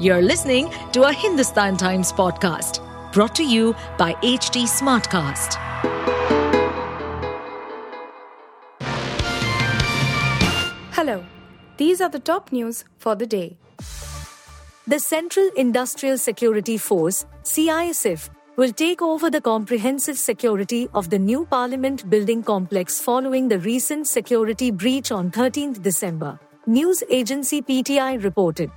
You're listening to a Hindustan Times podcast brought to you by HT Smartcast. Hello, these are the top news for the day. The Central Industrial Security Force, CISF, will take over the comprehensive security of the new Parliament building complex following the recent security breach on 13 December, news agency PTI reported.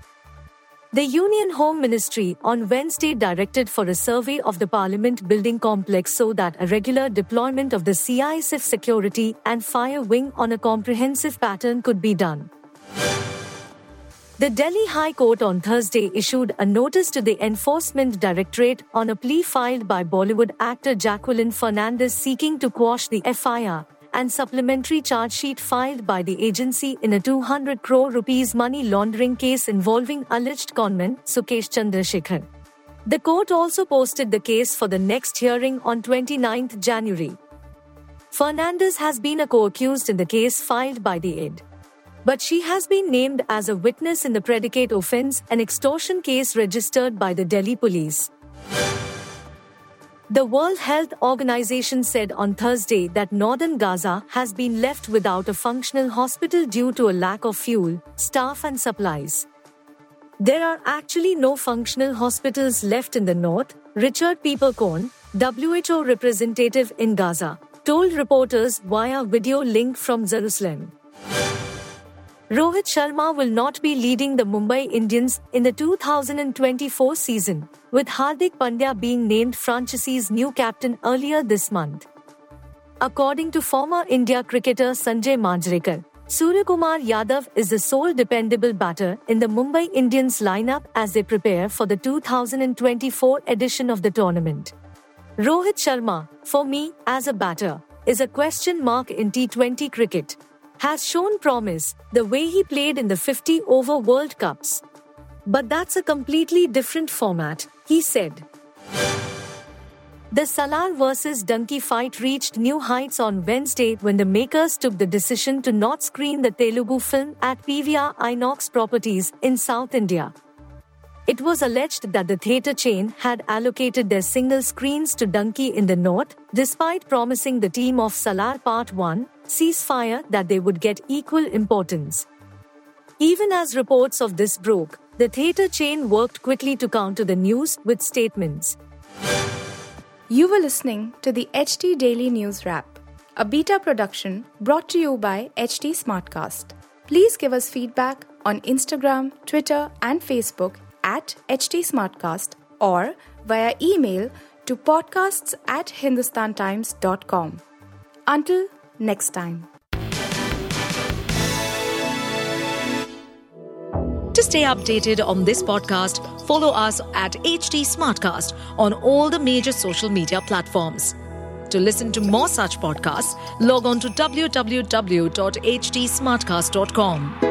The Union Home Ministry on Wednesday directed for a survey of the Parliament building complex so that a regular deployment of the CISF security and fire wing on a comprehensive pattern could be done. The Delhi High Court on Thursday issued a notice to the Enforcement Directorate on a plea filed by Bollywood actor Jacqueline Fernandez seeking to quash the FIR and supplementary charge sheet filed by the agency in a 200 crore rupees money laundering case involving alleged conman Sukesh Chandrasekhar. The court also posted the case for the next hearing on 29 January. Fernandez has been a co-accused in the case filed by the ED. But she has been named as a witness in the predicate offense, an extortion case registered by the Delhi police. The World Health Organization said on Thursday that northern Gaza has been left without a functional hospital due to a lack of fuel, staff, and supplies. There are actually no functional hospitals left in the north, Richard Peeperkorn, WHO representative in Gaza, told reporters via video link from Jerusalem. Rohit Sharma will not be leading the Mumbai Indians in the 2024 season, with Hardik Pandya being named franchise's new captain earlier this month. According to former India cricketer Sanjay Manjrekar, Suryakumar Yadav is the sole dependable batter in the Mumbai Indians lineup as they prepare for the 2024 edition of the tournament. Rohit Sharma, for me, as a batter, is a question mark in T20 cricket has shown promise the way he played in the 50 over World Cups. But that's a completely different format, he said. The Salaar vs. Dunki fight reached new heights on Wednesday when the makers took the decision to not screen the Telugu film at PVR Inox properties in South India. It was alleged that the theatre chain had allocated their single screens to Dunki in the north, despite promising the team of Salaar Part 1 ceasefire that they would get equal importance. Even as reports of this broke, the theatre chain worked quickly to counter the news with statements. You were listening to the HT Daily News Wrap, a beta production brought to you by HT Smartcast. Please give us feedback on Instagram, Twitter, and Facebook at HT Smartcast or via email to podcasts at hindustantimes.com. Until next time. To stay updated on this podcast, follow us at HT Smartcast on all the major social media platforms. To listen to more such podcasts, log on to www.htsmartcast.com.